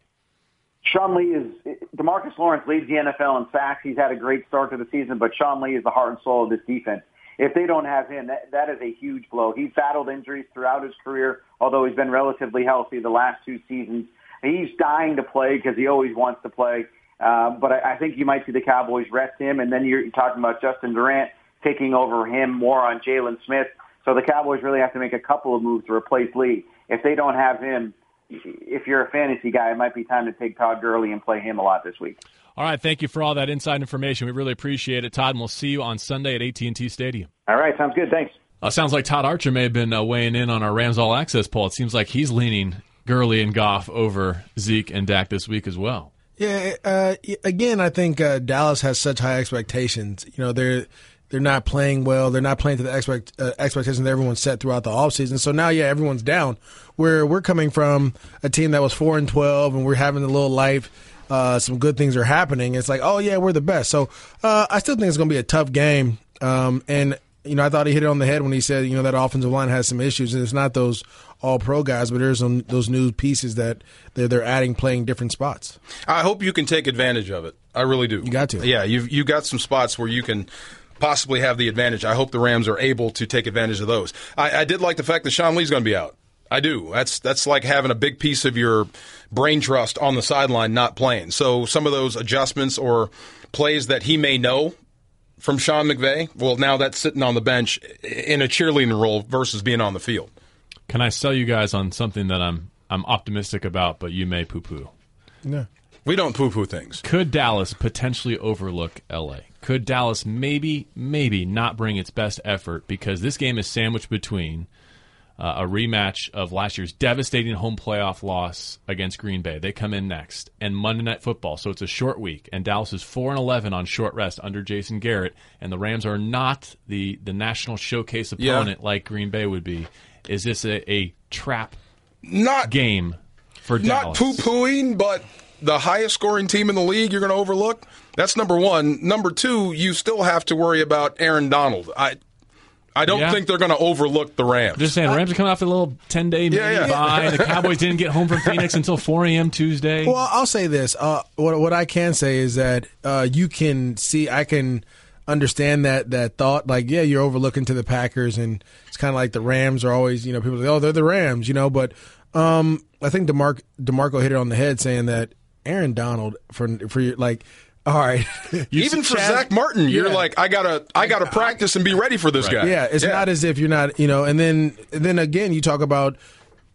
Sean Lee is Demarcus Lawrence leads the NFL in sacks. He's had a great start to the season, but Sean Lee is the heart and soul of this defense. If they don't have him, that, that is a huge blow. He's battled injuries throughout his career, although he's been relatively healthy the last two seasons. He's dying to play because he always wants to play. Uh, but I, I think you might see the Cowboys rest him, and then you're talking about Justin Durant taking over him more on Jaylon Smith. So the Cowboys really have to make a couple of moves to replace Lee. If they don't have him, if you're a fantasy guy, it might be time to take Todd Gurley and play him a lot this week. All right, thank you for all that inside information. We really appreciate it, Todd, and we'll see you on Sunday at AT&T Stadium. All right, sounds good. Thanks. Uh, sounds like Todd Archer may have been uh, weighing in on our Rams All Access poll. It seems like he's leaning Gurley and Goff over Zeke and Dak this week as well. Yeah, uh, again, I think uh, Dallas has such high expectations. You know, they're they're not playing well. They're not playing to the expect, uh, expectations that everyone set throughout the offseason. So now, yeah, everyone's down. Where we're coming from a team that was four and twelve, and we're having a little life. Uh, some good things are happening. It's like, oh yeah, we're the best. So uh, I still think it's going to be a tough game. Um, and you know, I thought he hit it on the head when he said, you know, that offensive line has some issues, and it's not those all pro guys, but there's some those new pieces that they're they're adding, playing different spots. I hope you can take advantage of it. I really do. You got to. Yeah, you've you got some spots where you can possibly have the advantage. I hope the Rams are able to take advantage of those. I, I did like the fact that Sean Lee's going to be out. I do. That's that's like having a big piece of your brain trust on the sideline not playing. So some of those adjustments or plays that he may know from Sean McVay, well, now that's sitting on the bench in a cheerleading role versus being on the field. Can I sell you guys on something that I'm I'm optimistic about, but you may poo poo? No. We don't poo poo things. Could Dallas potentially overlook LA? Could Dallas maybe, maybe not bring its best effort because this game is sandwiched between uh, a rematch of last year's devastating home playoff loss against Green Bay? They come in next, and Monday Night Football. So it's a short week, and Dallas is four and eleven on short rest under Jason Garrett, and the Rams are not the the national showcase Yeah. opponent like Green Bay would be. Is this a, a trap Not game for Dallas. not poo pooing, but the highest scoring team in the league you're going to overlook? That's number one. Number two, you still have to worry about Aaron Donald. I I don't Yeah. think they're going to overlook the Rams. Just saying, Rams are coming off a little ten day Yeah, yeah. bye. The Cowboys didn't get home from Phoenix until four a.m. Tuesday. Well, I'll say this. Uh, what what I can say is that uh, you can see, I can understand that that thought. Like, yeah, you're overlooking to the Packers, and it's kind of like the Rams are always, you know, people say, oh, they're the Rams, you know. But um, I think Demar- Demarco hit it on the head, saying that Aaron Donald for for like. All right, Even for Chaz- Zack Martin, you're Yeah. like, I gotta, I gotta practice and be ready for this guy. Yeah, it's not as if you're not, you know. And then, and then again, you talk about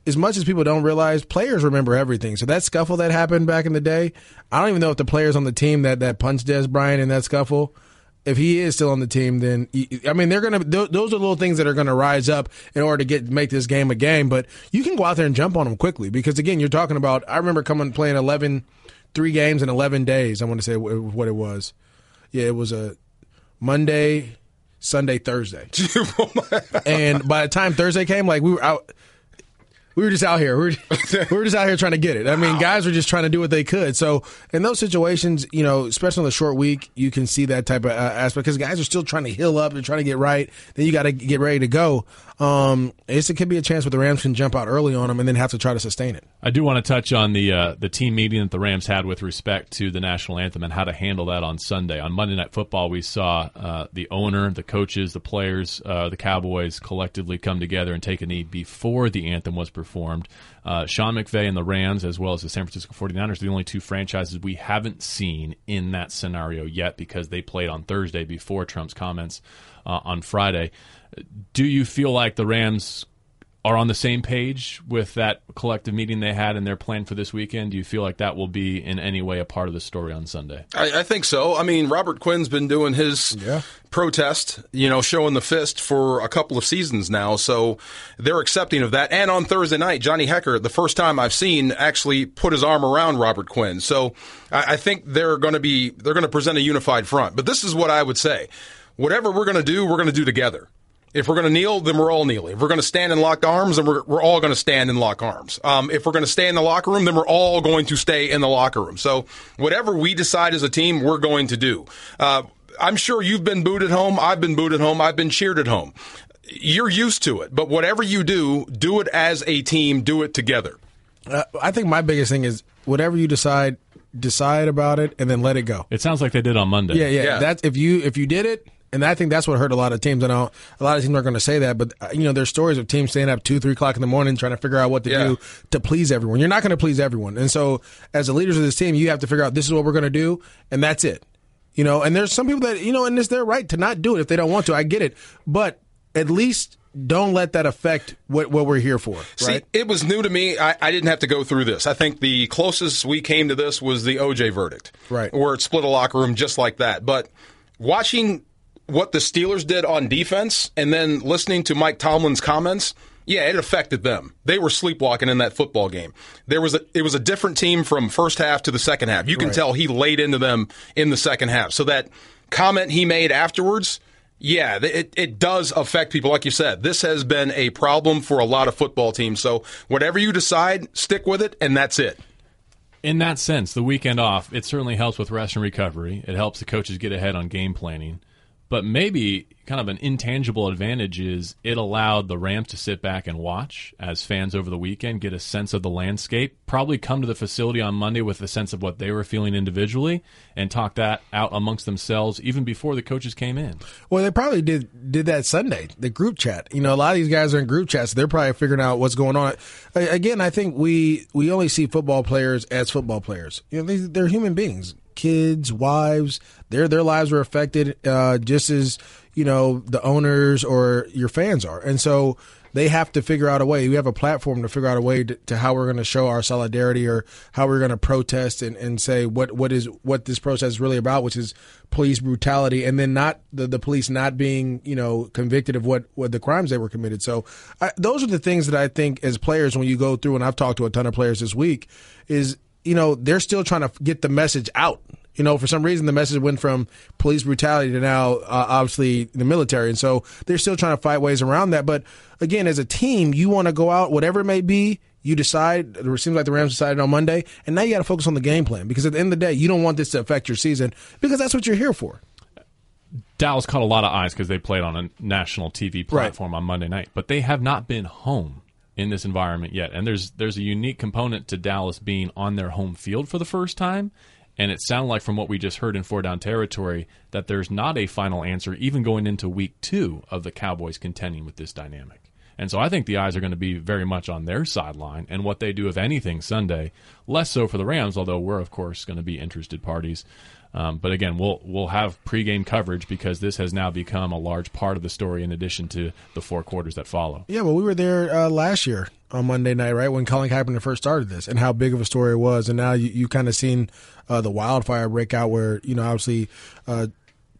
as much as people don't realize, players remember everything. So that scuffle that happened back in the day, I don't even know if the players on the team that that punched Dez Bryant in that scuffle. If he is still on the team, then I mean they're gonna. tho- Those are little things that are gonna rise up in order to get make this game a game. But you can go out there and jump on them quickly because again, you're talking about. I remember coming playing 11, three games in eleven days. I want to say what it was. Yeah, it was a Monday, Sunday, Thursday. and by the time Thursday came, like we were out, we were just out here. We were, we were just out here trying to get it. I mean, guys were just trying to do what they could. So in those situations, you know, especially on the short week, you can see that type of uh, aspect because guys are still trying to heal up. They're trying to get right. Then you got to get ready to go. Um, it's, it could be a chance where the Rams can jump out early on them and then have to try to sustain it. I do want to touch on the uh, the team meeting that the Rams had with respect to the national anthem and how to handle that on Sunday. On Monday Night Football, we saw uh, the owner, the coaches, the players, uh, the Cowboys collectively come together and take a knee before the anthem was performed. Uh, Sean McVay and the Rams, as well as the San Francisco 49ers, are the only two franchises we haven't seen in that scenario yet because they played on Thursday before Trump's comments uh, on Friday. Do you feel like the Rams are on the same page with that collective meeting they had and their plan for this weekend? Do you feel like that will be in any way a part of the story on Sunday? I, I think so. I mean, Robert Quinn's been doing his protest, you know, showing the fist for a couple of seasons now. So they're accepting of that. And on Thursday night, Johnny Hekker, the first time I've seen, actually put his arm around Robert Quinn. So I, I think they're going to be they're going to present a unified front. But this is what I would say: whatever we're going to do, we're going to do together. If we're going to kneel, then we're all kneeling. If we're going to stand in locked arms, then we're, we're all going to stand in locked arms. Um, if we're going to stay in the locker room, then we're all going to stay in the locker room. So whatever we decide as a team, we're going to do. Uh, I'm sure you've been booed at home. I've been booed at home. I've been cheered at home. You're used to it. But whatever you do, do it as a team. Do it together. Uh, I think my biggest thing is whatever you decide, decide about it and then let it go. It sounds like they did on Monday. Yeah, yeah. Yeah. That's if you if you did it, and I think that's what hurt a lot of teams. I know a lot of teams aren't going to say that, but uh, you know, there's stories of teams staying up two, three o'clock in the morning trying to figure out what to Yeah. do to please everyone. You're not going to please everyone, and so as the leaders of this team, you have to figure out this is what we're going to do, and that's it. You know, and there's some people that you know, and it's their right to not do it if they don't want to. I get it, but at least don't let that affect what what we're here for. See, it was new to me. I, I didn't have to go through this. I think the closest we came to this was the OJ verdict, Right. Where it split a locker room just like that. But watching what the Steelers did on defense and then listening to Mike Tomlin's comments, yeah, it affected them. They were sleepwalking in that football game. There was a it was a different team from first half to the second half. You can tell he laid into them in the second half. So that comment he made afterwards. Yeah, it, it does affect people. Like you said, this has been a problem for a lot of football teams. So whatever you decide, stick with it, and that's it. In that sense, the weekend off, it certainly helps with rest and recovery. It helps the coaches get ahead on game planning. But maybe kind of an intangible advantage is it allowed the Rams to sit back and watch as fans over the weekend, get a sense of the landscape, probably come to the facility on Monday with a sense of what they were feeling individually and talk that out amongst themselves even before the coaches came in. Well, they probably did did that Sunday, the group chat. You know, a lot of these guys are in group chats. They're probably figuring out what's going on. Again, I think we we only see football players as football players. You know, they, they're human beings, kids, wives. Their their lives are affected uh, just as you know the owners or your fans are, and so they have to figure out a way. We have a platform to figure out a way to, to how we're going to show our solidarity or how we're going to protest and, and say what, what is what this protest is really about, which is police brutality, and then not the, the police not being you know convicted of what, what the crimes they were committed. So I, those are the things that I think as players when you go through, and I've talked to a ton of players this week, is you know they're still trying to get the message out. You know, for some reason, the message went from police brutality to now, uh, obviously, the military. And so they're still trying to fight ways around that. But again, as a team, you want to go out, whatever it may be, You decide. It seems like the Rams decided on Monday, and now you got to focus on the game plan because at the end of the day, you don't want this to affect your season because that's what you're here for. Dallas caught a lot of eyes because they played on a national TV platform right. on Monday night, but they have not been home in this environment yet. And there's there's a unique component to Dallas being on their home field for the first time. And it sounded like from what we just heard in four down territory that there's not a final answer even going into week two of the Cowboys contending with this dynamic. And so I think the eyes are going to be very much on their sideline and what they do, if anything, Sunday. Less so for the Rams, although we're of course going to be interested parties. Um, but again, we'll we'll have pregame coverage because this has now become a large part of the story, in addition to the four quarters that follow. Yeah, well, we were there uh, last year on Monday night, right when Colin Kaepernick first started this, and how big of a story it was. And now you you kind of seen uh, the wildfire break out, where you know obviously uh,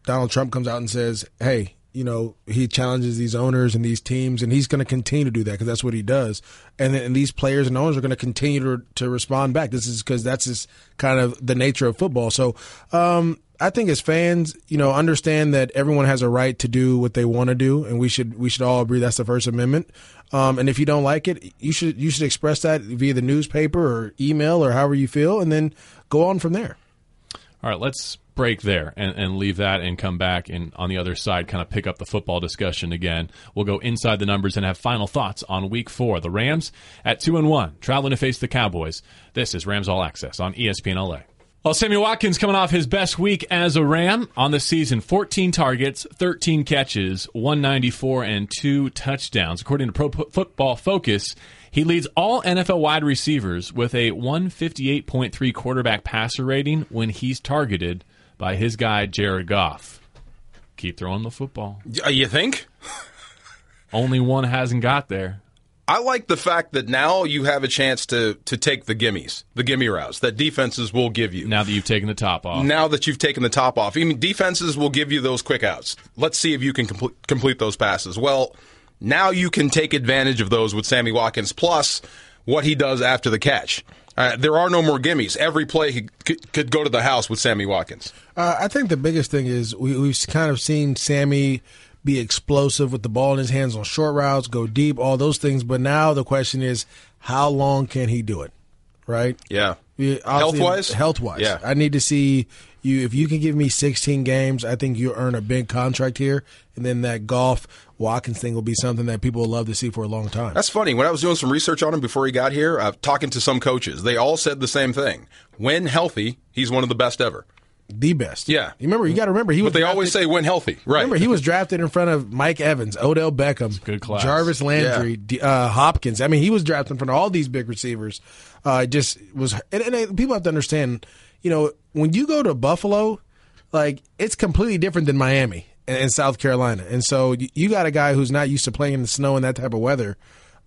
Donald Trump comes out and says, "Hey, you know, he challenges these owners and these teams, and he's going to continue to do that because that's what he does. And, and these players and owners are going to continue to, to respond back. This is because that's just kind of the nature of football. So, um, I think as fans, you know, understand that everyone has a right to do what they want to do, and we should we should all agree that's the First Amendment. Um, and if you don't like it, you should you should express that via the newspaper or email or however you feel, and then go on from there. All right, let's break there and, and leave that and come back and on the other side kind of pick up the football discussion again. We'll go inside the numbers and have final thoughts on week four. The Rams at two and one, traveling to face the Cowboys. This is Rams All Access on ESPN LA. Well, Sammy Watkins coming off his best week as a Ram on the season 14 targets, 13 catches, 194, and two touchdowns. According to Pro Football Focus, he leads all NFL wide receivers with a 158.3 quarterback passer rating when he's targeted by his guy Jared Goff. Keep throwing the football. Uh, you think? Only one hasn't got there. I like the fact that now you have a chance to to take the gimmies, the gimme routes that defenses will give you. Now that you've taken the top off. Now that you've taken the top off. I mean, defenses will give you those quick outs. Let's see if you can complete, complete those passes. Well, now you can take advantage of those with Sammy Watkins, plus what he does after the catch. Uh, there are no more gimmies. Every play could, could, go to the house with Sammy Watkins. Uh, I think the biggest thing is we, we've kind of seen Sammy be explosive with the ball in his hands on short routes, go deep, all those things. But now the question is, how long can he do it? Right? Yeah. Health wise? Health wise. Yeah. I need to see you. If you can give me 16 games, I think you earn a big contract here. And then that Goff Watkins thing will be something that people will love to see for a long time. That's funny. When I was doing some research on him before he got here, uh, talking to some coaches, they all said the same thing. When healthy, he's one of the best ever the best. Yeah. You remember, you got to remember he was. But they drafted, always say when healthy, right? Remember, he was drafted in front of Mike Evans, Odell Beckham, good class. Jarvis Landry, yeah. uh, Hopkins. I mean, he was drafted in front of all these big receivers. Uh, just was, and, and people have to understand, you know, when you go to Buffalo, like it's completely different than Miami and South Carolina, and so you got a guy who's not used to playing in the snow and that type of weather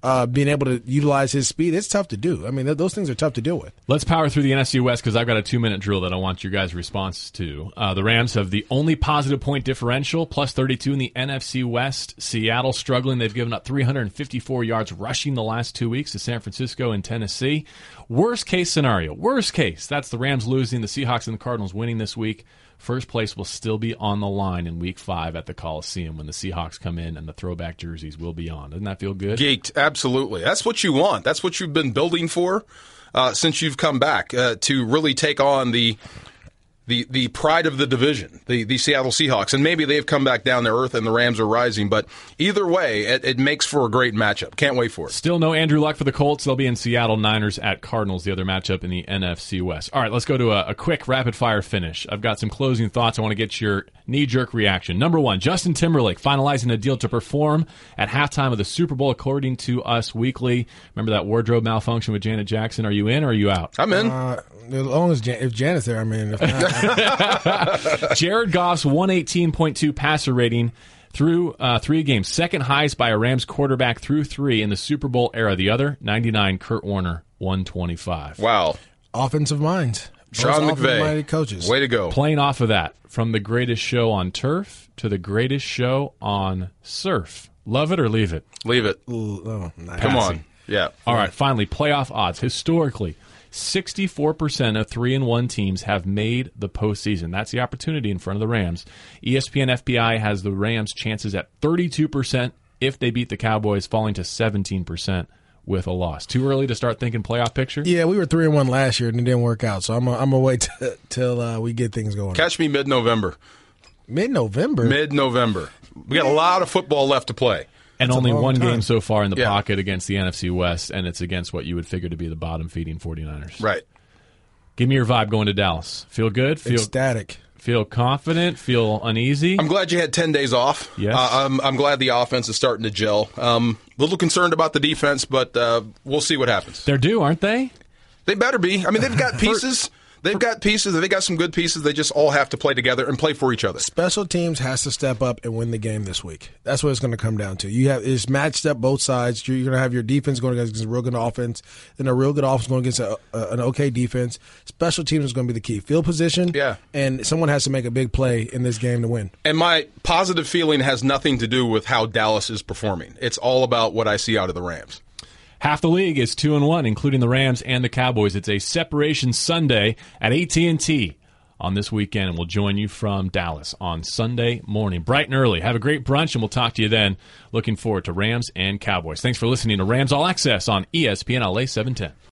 uh, being able to utilize his speed, it's tough to do. I mean, th- those things are tough to deal with. Let's power through the NFC West because I've got a two minute drill that I want your guys' response to. Uh, the Rams have the only positive point differential, plus 32 in the NFC West. Seattle struggling. They've given up 354 yards rushing the last two weeks to San Francisco and Tennessee. Worst case scenario, worst case, that's the Rams losing, the Seahawks and the Cardinals winning this week. First place will still be on the line in week five at the Coliseum when the Seahawks come in and the throwback jerseys will be on. Doesn't that feel good? Geeked, absolutely. That's what you want. That's what you've been building for uh, since you've come back uh, to really take on the the the pride of the division, the the Seattle Seahawks, and maybe they've come back down to earth and the Rams are rising. But either way, it, it, makes for a great matchup. Can't wait for it. Still no Andrew Luck for the Colts. They'll be in Seattle. Niners at Cardinals, the other matchup in the NFC West. All right, let's go to a, a quick rapid fire finish. I've got some closing thoughts. I want to get your knee jerk reaction. Number one, Justin Timberlake finalizing a deal to perform at halftime of the Super Bowl, according to Us Weekly. Remember that wardrobe malfunction with Janet Jackson? Are you in or are you out? I'm in. Uh, as long as Jan- if Janet's there, I'm in. Jared Goff's 118.2 passer rating through uh, three games, second highest by a Rams quarterback through three in the Super Bowl era. The other, 99, Kurt Warner, 125. Wow. Offensive minds. Sean McVay. coaches. Way to go. Playing off of that, from the greatest show on turf to the greatest show on surf. Love it or leave it? Leave it. Ooh, oh, nice. Come on. Yeah. All right, finally, playoff odds. Historically, 64% of 3 and 1 teams have made the postseason. That's the opportunity in front of the Rams. ESPN FPI has the Rams' chances at 32% if they beat the Cowboys, falling to 17% with a loss. Too early to start thinking playoff picture. Yeah, we were three and one last year and it didn't work out. So I'm i I'm gonna wait t- till uh, we get things going. Catch me mid November. Mid November. Mid November. We got a lot of football left to play. And That's only one time. game so far in the Yeah. pocket against the NFC West, and it's against what you would figure to be the bottom feeding 49ers. Right. Give me your vibe going to Dallas. Feel good? Feel Ecstatic. feel confident? Feel uneasy? I'm glad you had 10 days off. Yes. Uh, I'm, I'm glad the offense is starting to gel. Um, a little concerned about the defense, but uh, we'll see what happens. They're due, aren't they? They better be. I mean, they've got pieces. They've got pieces. They got some good pieces. They just all have to play together and play for each other. Special teams has to step up and win the game this week. That's what it's going to come down to. You have it's matched up both sides. You're going to have your defense going against a real good offense, and a real good offense going against a, a, an okay defense. Special teams is going to be the key. Field position, Yeah. and someone has to make a big play in this game to win. And my positive feeling has nothing to do with how Dallas is performing. It's all about what I see out of the Rams. Half the league is two and one, including the Rams and the Cowboys. It's a separation Sunday at AT and T on this weekend, and we'll join you from Dallas on Sunday morning, bright and early. Have a great brunch, and we'll talk to you then. Looking forward to Rams and Cowboys. Thanks for listening to Rams All Access on ESPN LA seven ten.